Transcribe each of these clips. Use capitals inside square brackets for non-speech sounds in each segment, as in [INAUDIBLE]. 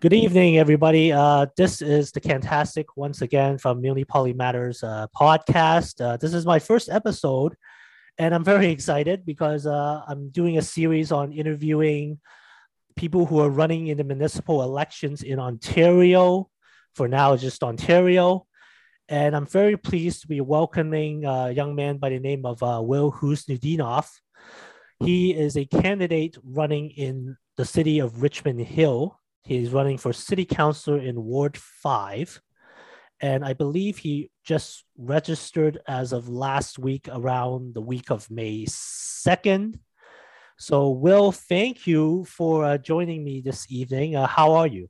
Good evening, everybody. Uh, this is the Cantastic once again from Munipoli Matters uh, podcast. Uh, this is my first episode, and I'm very [LAUGHS] excited because uh, I'm doing a series on interviewing people who are running in the municipal elections in Ontario. For now, just Ontario. And I'm very pleased to be welcoming a young man by the name of uh, Wil Husnutdinov. He is a candidate running in the city of Richmond Hill. He's running for city councilor in Ward 5. And I believe he just registered as of last week, around the week of May 2nd. So, Wil, thank you for uh, joining me this evening. Uh, how are you?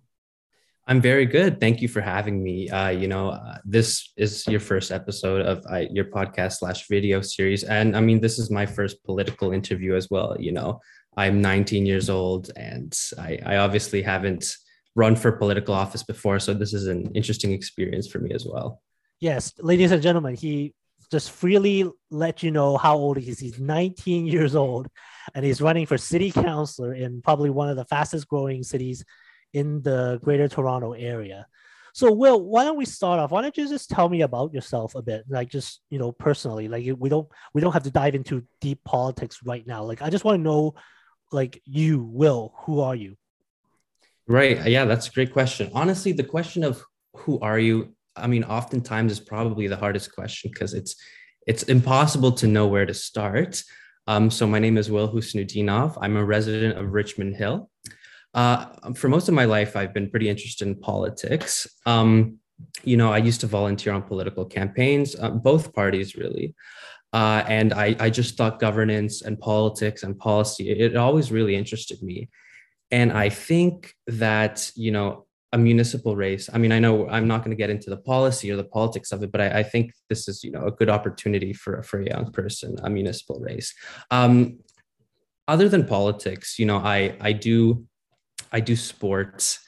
I'm very good. Thank you for having me. Uh, you know, uh, this is your first episode of uh, your podcast slash video series, and I mean, this is my first political interview as well. You know, I'm 19 years old, and I, I obviously haven't run for political office before, so this is an interesting experience for me as well. Yes, ladies and gentlemen, he just freely let you know how old he is. He's 19 years old, and he's running for city councilor in probably one of the fastest growing cities in the greater Toronto area. So, Wil, why don't we start off? Why don't you just tell me about yourself a bit, like just you know personally? Like we don't we don't have to dive into deep politics right now. Like I just want to know, like you, Wil, who are you? Right. Yeah, that's a great question. Honestly, the question of who are you? I mean, oftentimes is probably the hardest question because it's it's impossible to know where to start. Um, so my name is Wil Husnutdinov. I'm a resident of Richmond Hill. Uh, for most of my life, I've been pretty interested in politics. Um, you know, I used to volunteer on political campaigns, uh, both parties really. Uh, and I, I just thought governance and politics and policy, it, always really interested me. And I think that, you know, a municipal race, I mean, I know I'm not going to get into the policy or the politics of it, but I, I, think this is, you know, a good opportunity for, for a young person, a municipal race. Um, other than politics, you know, I, I do I do sports.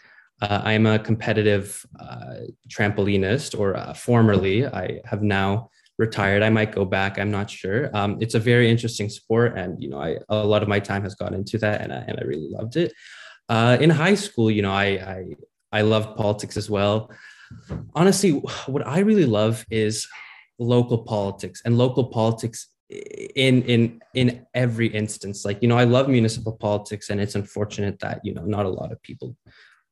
Uh, I am a competitive uh, trampolinist, or uh, formerly. I have now retired. I might go back. I'm not sure. Um, it's a very interesting sport, and you know, I a lot of my time has gone into that, and I, and I really loved it. Uh, in high school, you know, I, I I loved politics as well. Honestly, what I really love is local politics, and local politics in in in every instance like you know i love municipal politics and it's unfortunate that you know not a lot of people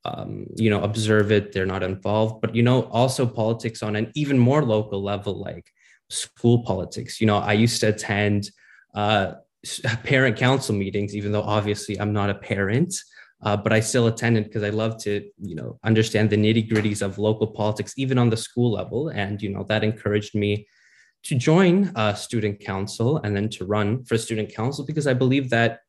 um, you know observe it they're not involved but you know also politics on an even more local level like school politics. You know i used to attend uh, parent council meetings even though obviously i'm not a parent uh, but i still attended because i love to you know understand the nitty gritties of local politics even on the school level. And you know that encouraged me to join a student council and then to run for student council because I believe that,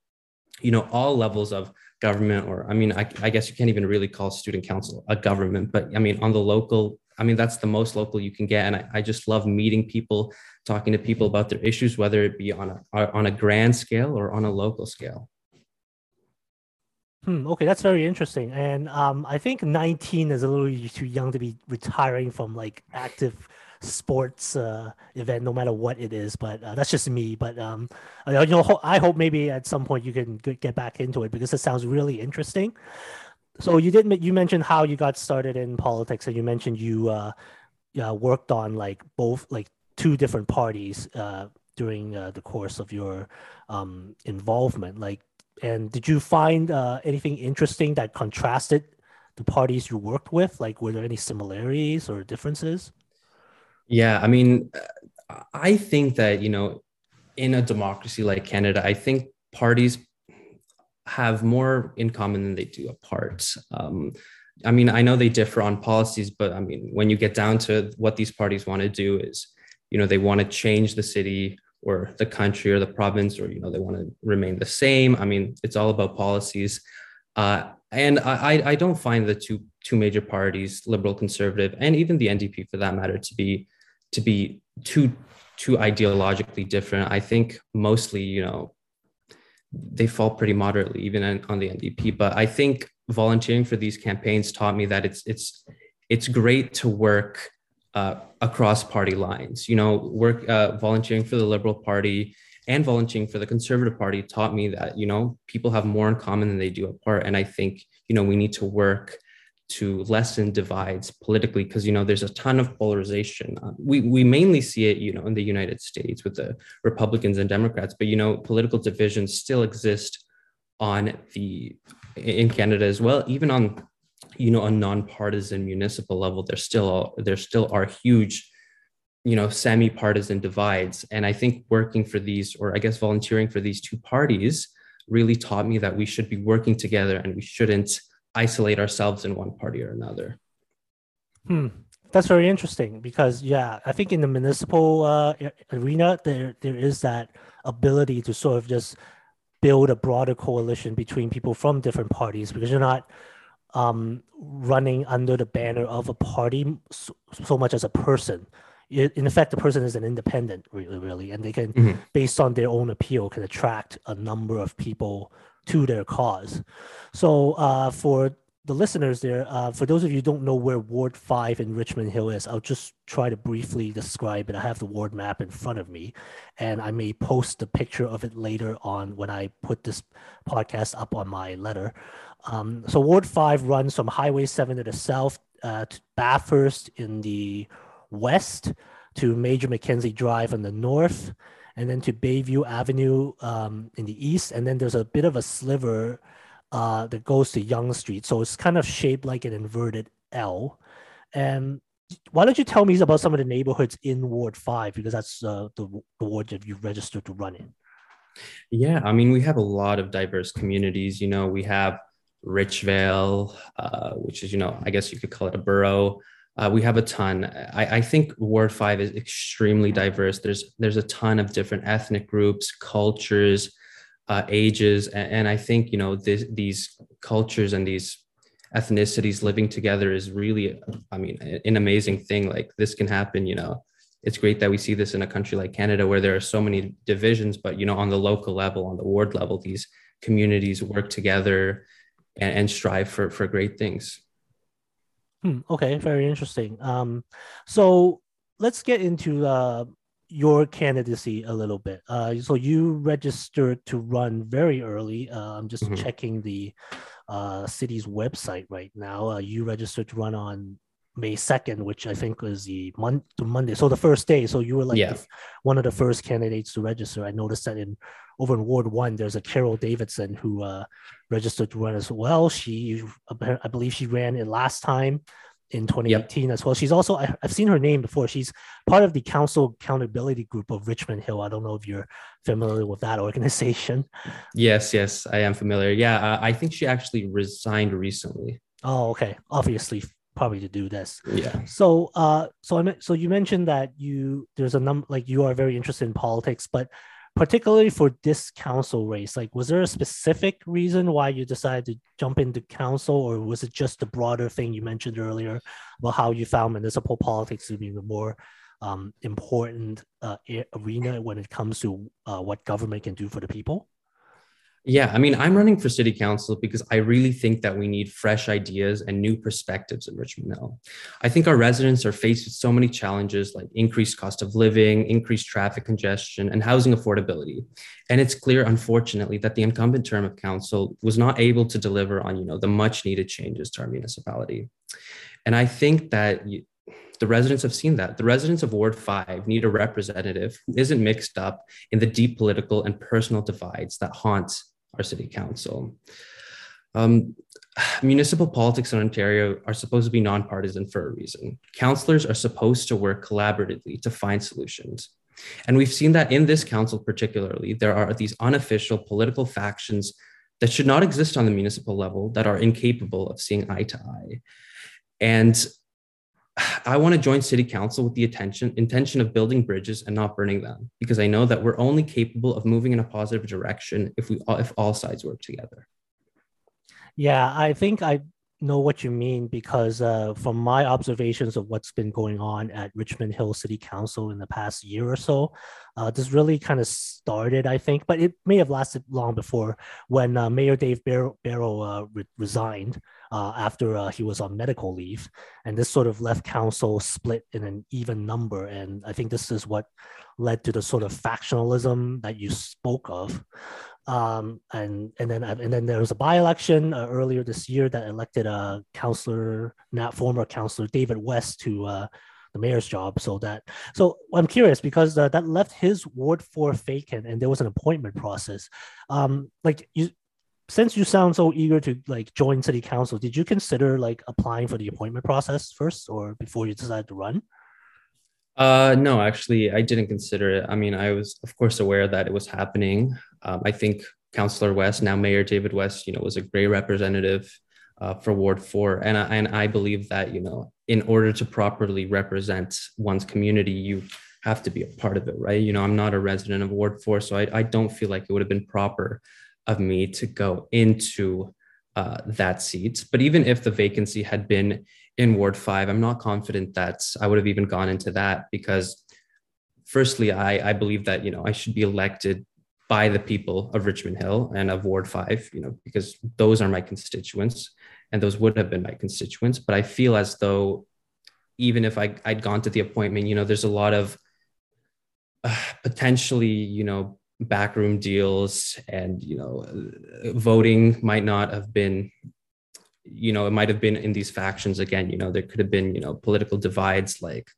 you know, all levels of government, or I mean, I, I guess you can't even really call student council a government, but I mean, on the local, I mean, that's the most local you can get. And I, I just love meeting people, talking to people about their issues, whether it be on a, on a grand scale or on a local scale. Hmm, okay, that's very interesting. And um, I think 19 is a little too young to be retiring from like active sports uh, event, no matter what it is. But uh, that's just me. But um, you know, I hope maybe at some point you can get back into it because it sounds really interesting. So you did you mentioned how you got started in politics, and you mentioned you uh, worked on like both like two different parties uh, during uh, the course of your um, involvement. Like, and did you find uh, anything interesting that contrasted the parties you worked with? Like, were there any similarities or differences? Yeah, I mean, I think that, you know, in a democracy like Canada, I think parties have more in common than they do apart. Um, I mean, I know they differ on policies, but I mean, when you get down to what these parties want to do is, you know, they want to change the city or the country or the province, or, you know, they want to remain the same. I mean, it's all about policies. Uh, and I, I don't find the two two major parties, liberal, conservative, and even the NDP for that matter, to be to be too too ideologically different. I think mostly, you know, they fall pretty moderately, even on the NDP. But I think volunteering for these campaigns taught me that it's it's it's great to work uh, across party lines. You know, work uh, volunteering for the Liberal Party and volunteering for the Conservative Party taught me that you know people have more in common than they do apart, and I think you know we need to work to lessen divides politically because you know there's a ton of polarization. Uh, we we mainly see it you know in the united states with the republicans and democrats but you know political divisions still exist on the in canada as well. Even on you know a nonpartisan municipal level there still there still are huge you know semi-partisan divides. And i think working for these or i guess volunteering for these two parties really taught me that we should be working together and we shouldn't isolate ourselves in one party or another. Hmm. That's very interesting because yeah, I think in the municipal uh, arena there there is that ability to sort of just build a broader coalition between people from different parties because you're not um, running under the banner of a party so, so much as a person. in effect, the person is an independent, really, really, and they can, mm-hmm. based on their own appeal, can attract a number of people to their cause. So uh, for the listeners there, uh, for those of you who don't know where Ward 5 in Richmond Hill is, I'll just try to briefly describe it. I have the ward map in front of me, and I may post a picture of it later on when I put this podcast up on my letter. Um, so Ward 5 runs from Highway 7 to the south uh, to Bathurst in the west to Major Mackenzie Drive in the north and then to Bayview Avenue um, in the east, and then there's a bit of a sliver uh, that goes to Yonge Street. So it's kind of shaped like an inverted L. And why don't you tell me about some of the neighborhoods in Ward Five because that's uh, the, the ward that you've registered to run in. Yeah, I mean we have a lot of diverse communities. You know, we have Richvale, uh, which is you know I guess you could call it a borough. Uh, we have a ton. I, I, think Ward Five is extremely diverse. There's there's a ton of different ethnic groups, cultures, uh, ages, and, and, I think you know this, these cultures and these ethnicities living together is really, I mean, an amazing thing. Like this can happen. You know, it's great that we see this in a country like Canada where there are so many divisions, but you know, on the local level, on the ward level, these communities work together and, and strive for for great things. Hmm, okay, very interesting. Um, so let's get into uh, your candidacy a little bit. Uh, so you registered to run very early. Uh, I'm just mm-hmm. checking the uh, city's website right now. Uh, you registered to run on May 2nd, which I think was the month to Monday. So the first day. So you were like yeah. the, one of the first candidates to register. I noticed that in over in Ward One, there's a Carol Davidson who uh, registered to run as well. She, I believe, she ran it last time in 2018 yep. as well. She's also I, have seen her name before. She's part of the Council Accountability Group of Richmond Hill. I don't know if you're familiar with that organization. Yes, yes, I am familiar. Yeah, uh, I think she actually resigned recently. Oh, okay. Obviously, probably to do this. Yeah. So, uh, so I mean, so you mentioned that you there's a number like you are very interested in politics, but particularly for this council race like was there a specific reason why you decided to jump into council or was it just the broader thing you mentioned earlier about how you found municipal politics to be the more um, important uh, arena when it comes to uh, what government can do for the people yeah, I mean, I'm running for city council because I really think that we need fresh ideas and new perspectives in Richmond Hill. I think our residents are faced with so many challenges like increased cost of living, increased traffic congestion, and housing affordability. And it's clear, unfortunately, that the incumbent term of council was not able to deliver on, you know, the much needed changes to our municipality. And I think that the residents have seen that. The residents of Ward 5 need a representative who isn't mixed up in the deep political and personal divides that haunt our city council. Um, municipal politics in Ontario are supposed to be nonpartisan for a reason. Councillors are supposed to work collaboratively to find solutions. And we've seen that in this council, particularly, there are these unofficial political factions that should not exist on the municipal level that are incapable of seeing eye to eye. And [SIGHS] I want to join city council with the attention, intention of building bridges and not burning them, because I know that we're only capable of moving in a positive direction if we if all sides work together. Yeah, I think I know what you mean because uh, from my observations of what's been going on at Richmond Hill City Council in the past year or so, uh, this really kind of started, I think, but it may have lasted long before when uh, Mayor Dave Barrow, Barrow uh, re- resigned uh, after uh, he was on medical leave. And this sort of left council split in an even number. And I think this is what led to the sort of factionalism that you spoke of. Um, and and then and then there was a by-election uh, earlier this year that elected a uh, councillor, not former councillor David West to uh, the mayor's job. So that so I'm curious because uh, that left his ward four vacant, and there was an appointment process. Um, like you, since you sound so eager to like join city council, did you consider like applying for the appointment process first, or before you decided to run? Uh, no, actually, I didn't consider it. I mean, I was, of course, aware that it was happening. Um, I think Councillor West, now Mayor David West, you know, was a great representative uh, for Ward Four, and I, and I believe that you know, in order to properly represent one's community, you have to be a part of it, right? You know, I'm not a resident of Ward Four, so I, I don't feel like it would have been proper of me to go into uh, that seat. But even if the vacancy had been in Ward 5, I'm not confident that I would have even gone into that because, firstly, I, I believe that, you know, I should be elected by the people of Richmond Hill and of Ward 5, you know, because those are my constituents and those would have been my constituents. But I feel as though even if I, I'd gone to the appointment, you know, there's a lot of uh, potentially, you know, backroom deals and you know voting might not have been you know it might have been in these factions again. You know there could have been you know political divides like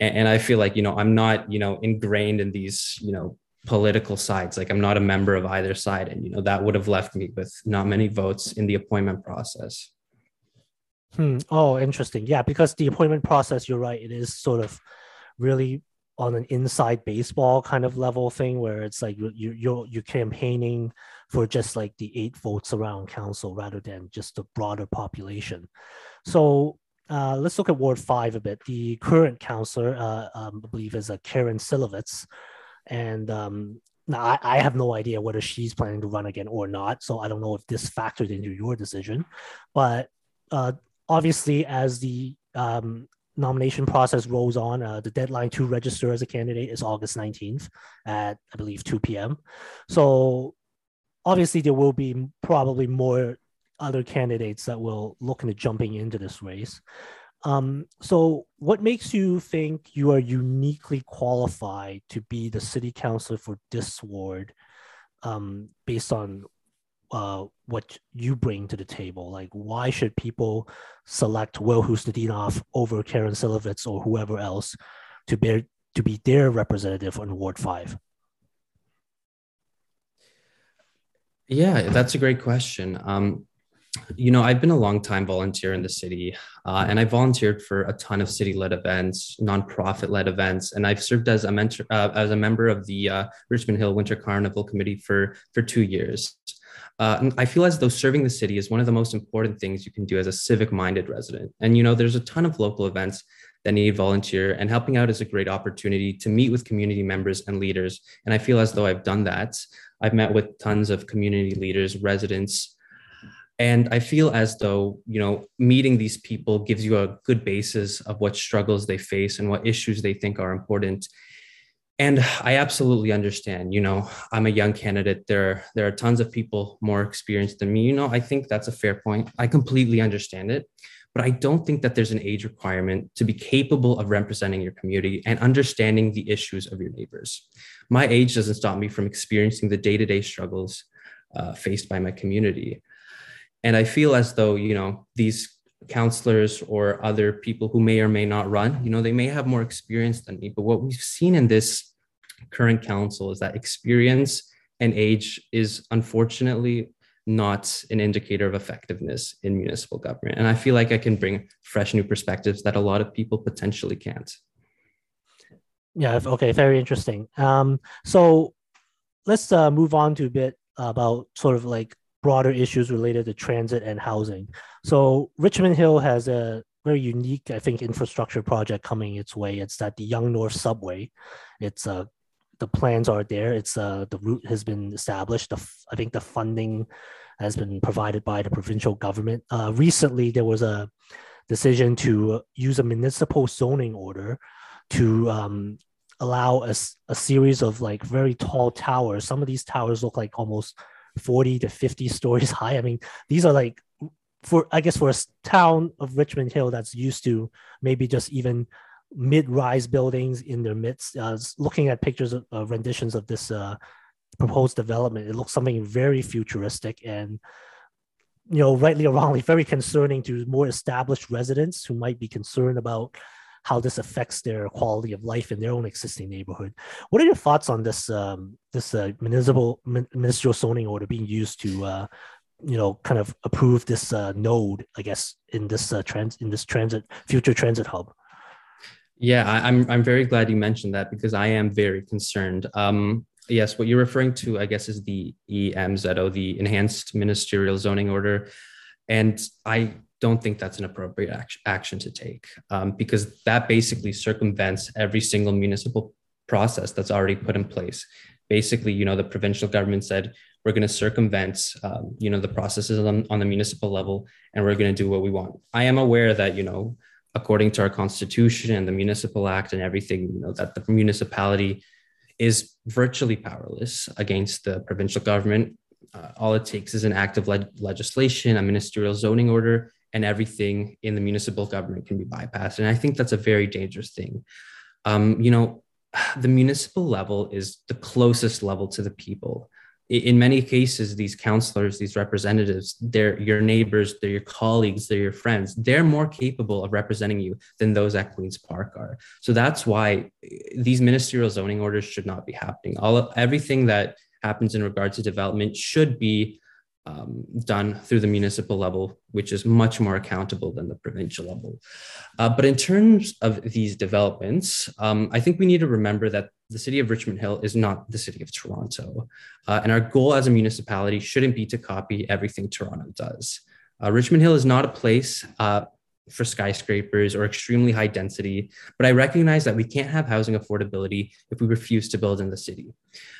and, and i feel like you know i'm not you know ingrained in these you know political sides. Like i'm not a member of either side and you know that would have left me with not many votes in the appointment process. Hmm. oh interesting. Yeah because the appointment process you're right it is sort of really on an inside baseball kind of level thing where it's like you you you're, you're campaigning for just like the eight votes around council rather than just the broader population. So uh, let's look at Ward Five a bit. The current councillor, uh, um, I believe, is a uh, Karen Cilevitz, and um, now I, I, have no idea whether she's planning to run again or not. So I don't know if this factored into your decision, but uh, obviously, as the um, nomination process rolls on, uh, the deadline to register as a candidate is August 19th at, I believe, 2 p.m. So obviously, there will be probably more other candidates that will look into jumping into this race. Um, so, what makes you think you are uniquely qualified to be the city councilor for this ward um, based on uh, what you bring to the table. Like, why should people select Wil Husnutdinov over Karen Cilevitz or whoever else to be to be their representative on Ward Five? Yeah, that's a great question. Um, you know, I've been a long time volunteer in the city, uh, and I volunteered for a ton of city-led events, nonprofit-led events, and I've served as a mentor, uh, as a member of the uh, Richmond Hill Winter Carnival Committee for for two years. Uh, I feel as though serving the city is one of the most important things you can do as a civic minded resident. And, you know, there's a ton of local events that need volunteer, and helping out is a great opportunity to meet with community members and leaders. And I feel as though I've done that. I've met with tons of community leaders, residents, and I feel as though, you know, meeting these people gives you a good basis of what struggles they face and what issues they think are important and i absolutely understand you know i'm a young candidate. There there are tons of people more experienced than me. You know i think that's a fair point. I completely understand it. But i don't think that there's an age requirement to be capable of representing your community and understanding the issues of your neighbors. My age doesn't stop me from experiencing the day-to-day struggles uh, faced by my community. And i feel as though you know these counselors or other people who may or may not run. You know they may have more experience than me but what we've seen in this current council is that experience and age is unfortunately not an indicator of effectiveness in municipal government. And i feel like i can bring fresh new perspectives that a lot of people potentially can't. Yeah okay very interesting. Um, so let's uh, move on to a bit about sort of like broader issues related to transit and housing. So Richmond Hill has a very unique, I think, infrastructure project coming its way. It's that the Yonge North Subway. It's uh, the plans are there. It's uh, the route has been established. The, I think the funding has been provided by the provincial government. Uh, recently, there was a decision to use a municipal zoning order to um, allow a, a series of like very tall towers. Some of these towers look like almost 40 to 50 [LAUGHS] stories high. I mean, these are like for I guess for a town of Richmond Hill that's used to maybe just even mid-rise buildings in their midst. Uh, looking at pictures of uh, renditions of this uh, proposed development, it looks something very futuristic and you know, rightly or wrongly, very concerning to more established residents who might be concerned about how this affects their quality of life in their own existing neighborhood. What are your thoughts on this um, this uh, municipal ministerial zoning order being used to uh, you know kind of approve this uh, node, I guess, in this uh, trans in this transit future transit hub? Yeah, I, am I'm, I'm very glad you mentioned that because I am very concerned. Um, yes, what you're referring to, I guess, is the EMZO, the Enhanced Ministerial Zoning Order, and I don't think that's an appropriate action, action to take um, because that basically circumvents every single municipal process that's already put in place. Basically, you know, the provincial government said we're going to circumvent, um, you know, the processes on, on the municipal level, and we're going to do what we want. I am aware that, you know, according to our constitution and the municipal act and everything, you know, that the municipality is virtually powerless against the provincial government. Uh, all it takes is an act of le- legislation, a ministerial zoning order, and everything in the municipal government can be bypassed. And I think that's a very dangerous thing. Um, you know, [SIGHS] the municipal level is the closest level to the people. In many cases, these counselors, these representatives, they're your neighbors, they're your colleagues, they're your friends. They're more capable of representing you than those at Queen's Park are. So that's why these ministerial zoning orders should not be happening. All everything that happens in regard to development should be um, done through the municipal level, which is much more accountable than the provincial level. Uh, but in terms of these developments, um, I think we need to remember that the city of Richmond Hill is not the city of Toronto. Uh, and our goal as a municipality shouldn't be to copy everything Toronto does. Uh, Richmond Hill is not a place uh, for skyscrapers or extremely high density, but I recognize that we can't have housing affordability if we refuse to build in the city.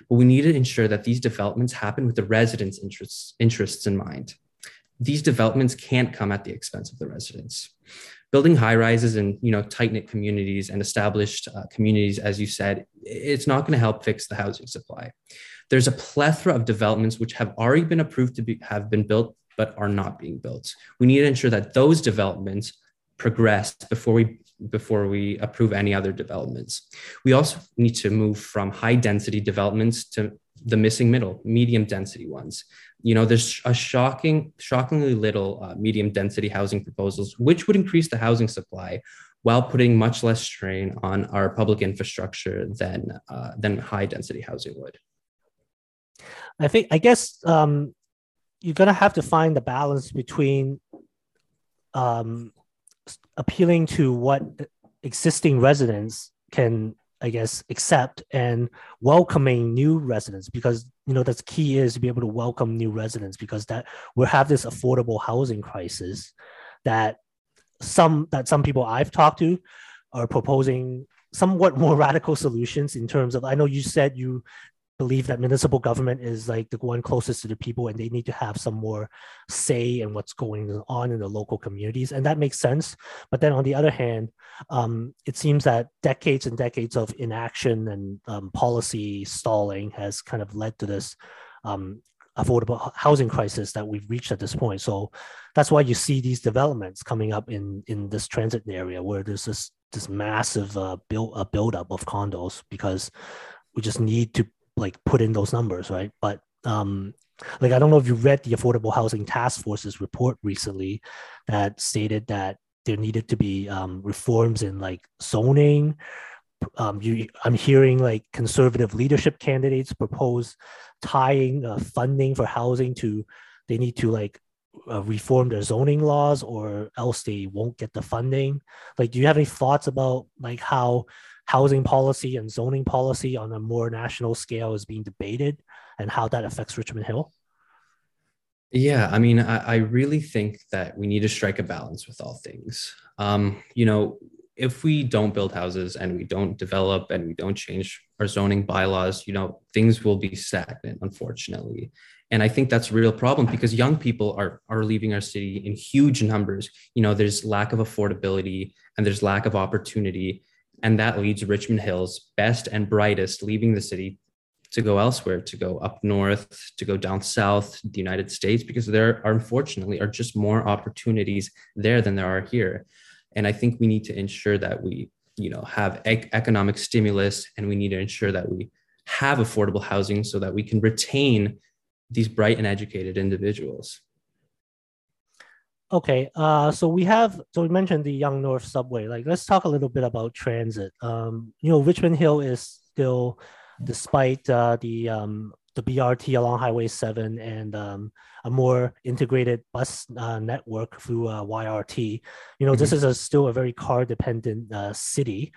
But we need to ensure that these developments happen with the residents' interests, interests in mind. These developments can't come at the expense of the residents. Building high rises in you know tight knit communities and established uh, communities, as you said, it's not going to help fix the housing supply. There's a plethora of developments which have already been approved to be, have been built but are not being built. We need to ensure that those developments progress before we before we approve any other developments. We also need to move from high density developments to the missing middle, medium density ones. You know, there's a shocking, shockingly little uh, medium density housing proposals, which would increase the housing supply while putting much less strain on our public infrastructure than uh, than high density housing would. I think, I guess, um, you're gonna have to find the balance between um, appealing to what existing residents can i guess accept and welcoming new residents because you know that's key is to be able to welcome new residents because that we have this affordable housing crisis that some that some people i've talked to are proposing somewhat more [LAUGHS] radical solutions in terms of i know you said you believe that municipal government is like the one closest to the people and they need to have some more say in what's going on in the local communities and that makes sense. But then on the other hand um, it seems that decades and decades of inaction and um, policy stalling has kind of led to this um, affordable housing crisis that we've reached at this point. So that's why you see these developments coming up in in this transit area where there's this this massive uh, build a buildup of condos because we just need to like put in those numbers, right? But um, like I don't know if you read the Affordable Housing Task Force's report recently that stated that there needed to be um, reforms in like zoning. Um, you, I'm hearing like conservative leadership candidates propose tying uh, funding for housing to they need to like uh, reform their zoning laws or else they won't get the funding. Like, do you have any thoughts about like how housing policy and zoning policy on a more national scale is being debated and how that affects Richmond Hill? Yeah, I mean, I, I really think that we need to strike a balance with all things. Um, you know, if we don't build houses and we don't develop and we don't change our zoning bylaws, you know, things will be stagnant, unfortunately. And I think that's a real problem because young people are are leaving our city in huge numbers. You know, there's lack of affordability and there's lack of opportunity. And that leads Richmond Hill's best and brightest leaving the city to go elsewhere, to go up north, to go down south, the United States, because there are unfortunately are just more opportunities there than there are here. And I think we need to ensure that we, you know, have ec- economic stimulus, and we need to ensure that we have affordable housing so that we can retain these bright and educated individuals. Okay, uh, so we have so we mentioned the Yonge North subway. Like, let's talk a little bit about transit. Um, you know, Richmond Hill is still, despite uh, the um, the BRT along Highway Seven and um, a more integrated bus uh, network through uh, YRT. You know, mm-hmm. this is a, still a very car dependent uh, city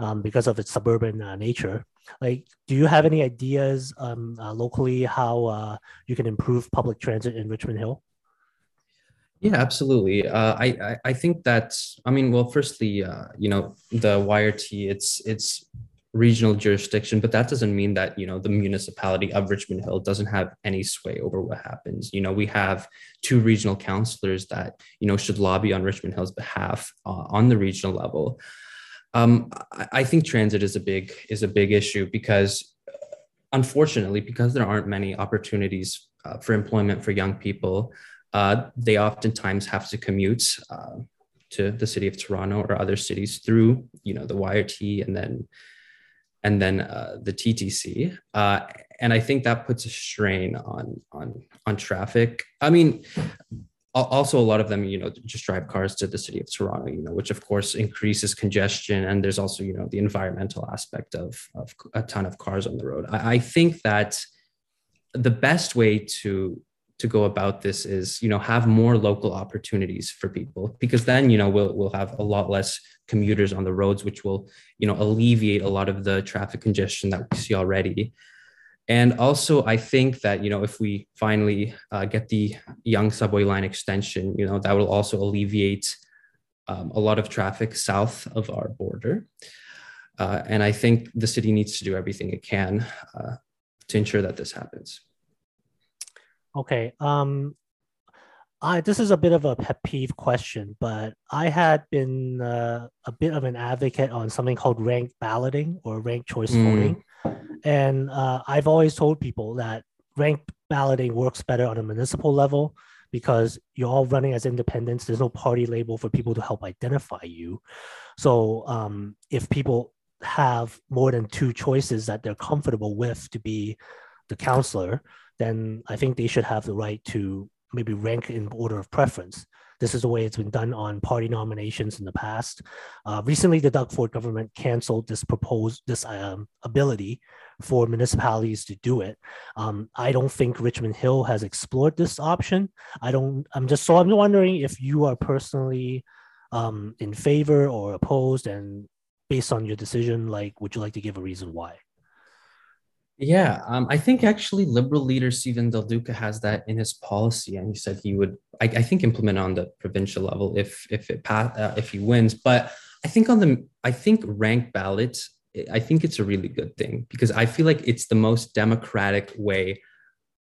um, because of its suburban uh, nature. Like, do you have any ideas um, uh, locally how uh, you can improve public transit in Richmond Hill? Yeah, absolutely. Uh, I, I, I think that I mean, well, firstly, uh, you know, the YRT it's it's regional jurisdiction, but that doesn't mean that you know the municipality of Richmond Hill doesn't have any sway over what happens. You know, we have two regional councillors that you know should lobby on Richmond Hill's behalf uh, on the regional level. Um, I, I think transit is a big is a big issue because unfortunately, because there aren't many opportunities uh, for employment for young people uh, they oftentimes have to commute uh, to the city of Toronto or other cities through, you know, the YRT and then and then uh, the TTC. Uh, and I think that puts a strain on on on traffic. I mean, also a lot of them, you know, just drive cars to the city of Toronto, you know, which of course increases congestion. And there's also, you know, the environmental aspect of, of a ton of cars on the road. I, I think that the best way to to go about this is you know have more local opportunities for people because then you know we'll we'll have a lot less commuters on the roads which will you know alleviate a lot of the traffic congestion that we see already. And also i think that you know if we finally uh, get the Yonge subway line extension you know that will also alleviate um, a lot of traffic south of our border. Uh, and i think the city needs to do everything it can uh, to ensure that this happens Okay. Um, I this is a bit of a pet peeve question, but I had been uh, a bit of an advocate on something called ranked balloting or ranked choice mm. voting, and uh, I've always told people that ranked balloting works better on a municipal level because you're all running as independents. There's no party label for people to help identify you. So um, if people have more than two choices that they're comfortable with to be the counselor, then I think they should have the right to maybe rank in order of preference. This is the way it's been done on party nominations in the past. Uh, recently, the Doug Ford government canceled this proposed this um, ability for municipalities to do it. Um, I don't think Richmond Hill has explored this option. I don't. I'm just so I'm wondering if you are personally um, in favor or opposed, and based on your decision, like, would you like to give a reason why? Yeah, um, I think actually Liberal leader Steven Del Duca has that in his policy, and he said he would, I, I think, implement on the provincial level if if it pass, uh, if he wins. But I think on the, I think ranked ballots, I think it's a really good thing because I feel like it's the most democratic way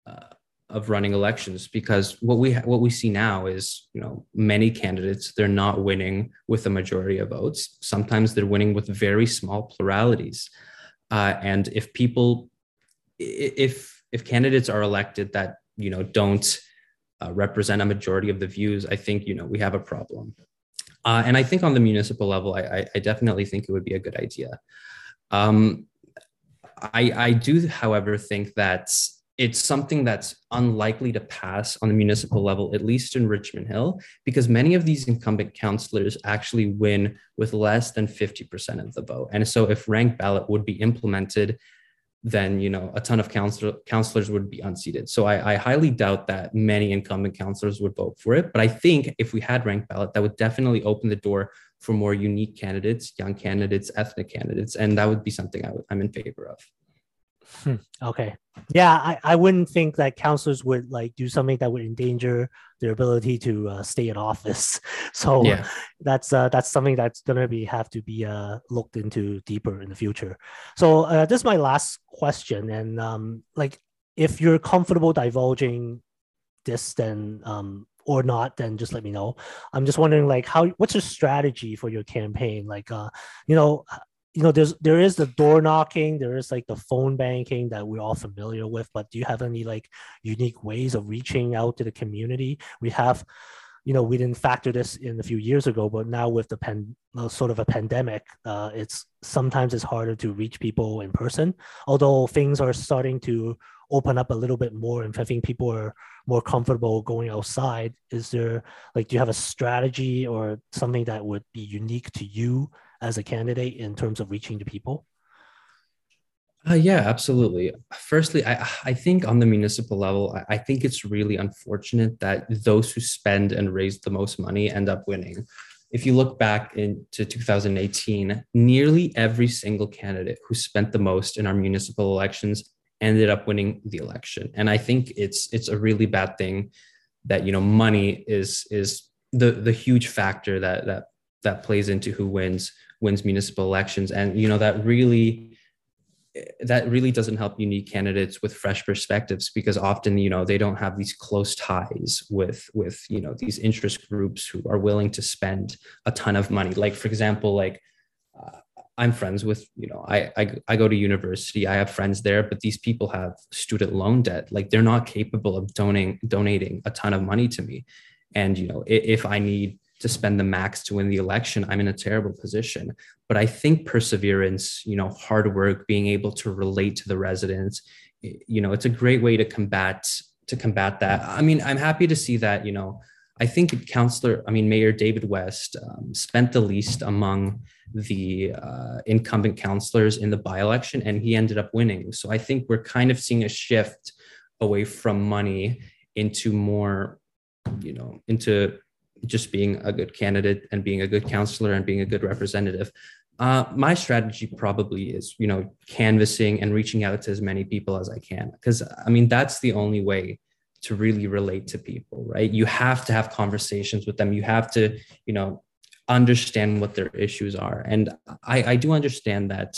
uh, of running elections. Because what we what we see now is, you know, many candidates they're not winning with a majority of votes. Sometimes they're winning with very small pluralities. Uh, and if people if if candidates are elected that you know don't uh, represent a majority of the views, I think you know we have a problem. Uh, and I think on the municipal level, I, I, definitely think it would be a good idea. Um, I, I do, however, think that it's something that's unlikely to pass on the municipal level, at least in Richmond Hill, because many of these incumbent councillors actually win with less than 50% of the vote. And so, if ranked ballot would be implemented, then you know a ton of counselor, counselors would be unseated. So I, I, highly doubt that many incumbent counselors would vote for it. But I think if we had ranked ballot, that would definitely open the door for more unique candidates, young candidates, ethnic candidates, and that would be something I w- I'm in favor of. Hmm. Okay. Yeah, I, I wouldn't think that counselors would like do something that would endanger their ability to uh, stay in office. [LAUGHS] So yeah. that's uh, that's something that's gonna be have to be uh, looked into deeper in the future. So uh, this is my last question, and um, like if you're comfortable divulging this, then um, or not, then just let me know. I'm just wondering, like, how what's your strategy for your campaign? Like, uh, you know, you know there's there is the door knocking there is like the phone banking that we're all familiar with but do you have any like unique ways of reaching out to the community we have you know, we didn't factor this in a few years ago, but now with the pen, sort of a pandemic, uh, it's sometimes it's harder to reach people in person. Although things are starting to open up a little bit more, and I think people are more comfortable going outside. Is there like, do you have a strategy or something that would be unique to you as a candidate in terms of reaching the people? Uh, yeah, absolutely. Firstly, I, I think on the municipal level, I, I think it's really unfortunate that those who spend and raise the most money end up winning. If you look back into 2018, nearly every single candidate who spent the most in our municipal elections ended up winning the election. And I think it's it's a really bad thing that you know money is is the the huge factor that that that plays into who wins wins municipal elections. And you know that really that really doesn't help unique candidates with fresh perspectives because often you know they don't have these close ties with with you know these interest groups who are willing to spend a ton of money. Like for example like uh, i'm friends with you know I, I i go to university i have friends there but these people have student loan debt. Like they're not capable of donating donating a ton of money to me. And you know if, if i need to spend the max to win the election, I'm in a terrible position. But I think perseverance, you know, hard work, being able to relate to the residents, you know, it's a great way to combat to combat that. I mean, I'm happy to see that, you know, I think Councillor, I mean, Mayor David West um, spent the least among the uh, incumbent councillors in the by election, and he ended up winning. So I think we're kind of seeing a shift away from money into more, you know, into just being a good candidate and being a good counselor and being a good representative. Uh, my strategy probably is, you know, canvassing and reaching out to as many people as I can, because I mean that's the only way to really relate to people, right? You have to have conversations with them. You have to, you know, understand what their issues are, and I, I do understand that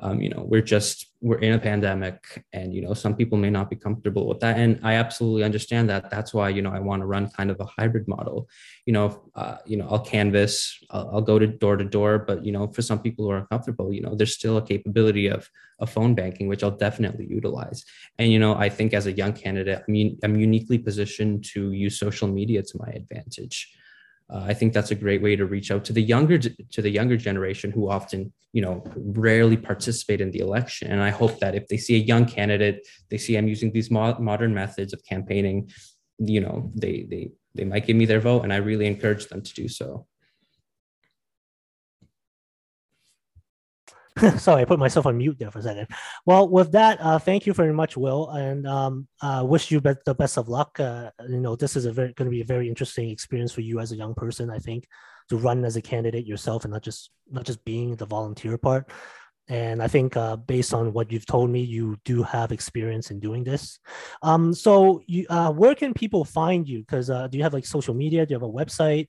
um, you know we're just we're in a pandemic and you know some people may not be comfortable with that. And i absolutely understand that. That's why you know i want to run kind of a hybrid model. You know uh, you know i'll canvas I'll, I'll, go to door to door but you know for some people who are uncomfortable you know there's still a capability of a phone banking which i'll definitely utilize. And you know i think as a young candidate i mean i'm uniquely positioned to use social media to my advantage uh, I think that's a great way to reach out to the younger to the younger generation who often you know rarely participate in the election. And I hope that if they see a young candidate, they see I'm using these mo- modern methods of campaigning, you know, they they they might give me their vote, and I really encourage them to do so. [LAUGHS] Sorry, I put myself on mute there for a second. Well, with that, uh, thank you very much, Wil, and um, uh, wish you the best of luck. Uh, you know, this is a very going to be a very interesting experience for you as a young person. I think to run as a candidate yourself and not just not just being the volunteer part. And I think uh, based on what you've told me, you do have experience in doing this. Um, so, you, uh, where can people find you? Because uh, do you have like social media? Do you have a website?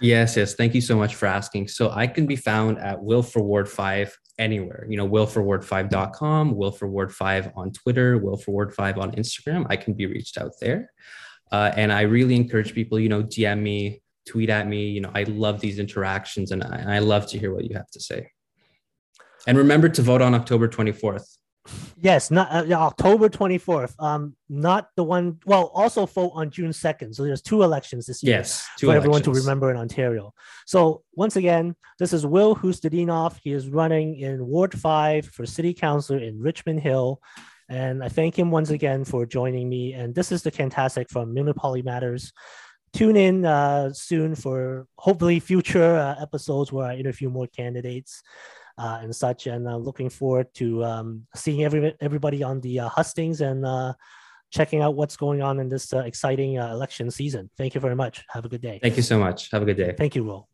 Yes, yes. Thank you so much for asking. So I can be found at Wil for Ward 5 anywhere. You know, wilforward5.com, Wil for Ward 5 on Twitter, Wil for Ward 5 on Instagram. I can be reached out there. Uh, and I really encourage people, you know, DM me, tweet at me. You know, I love these interactions and I, I love to hear what you have to say. And remember to vote on October 24th. Yes, not uh, October 24th. Um, not the one. Well, also vote on June 2nd. So there's two elections this year. Yes, for elections. everyone to remember in Ontario. So once again, this is Wil Husnutdinov. He is running in Ward 5 for City Councilor in Richmond Hill. And I thank him once again for joining me. And this is the Fantastic from Poly Matters. Tune in uh, soon for hopefully future uh, episodes where I interview more candidates uh, and such. And uh, looking forward to um, seeing every, everybody on the uh, hustings and uh, checking out what's going on in this uh, exciting uh, election season. Thank you very much. Have a good day. Thank you so much. Have a good day. Thank you, Wil.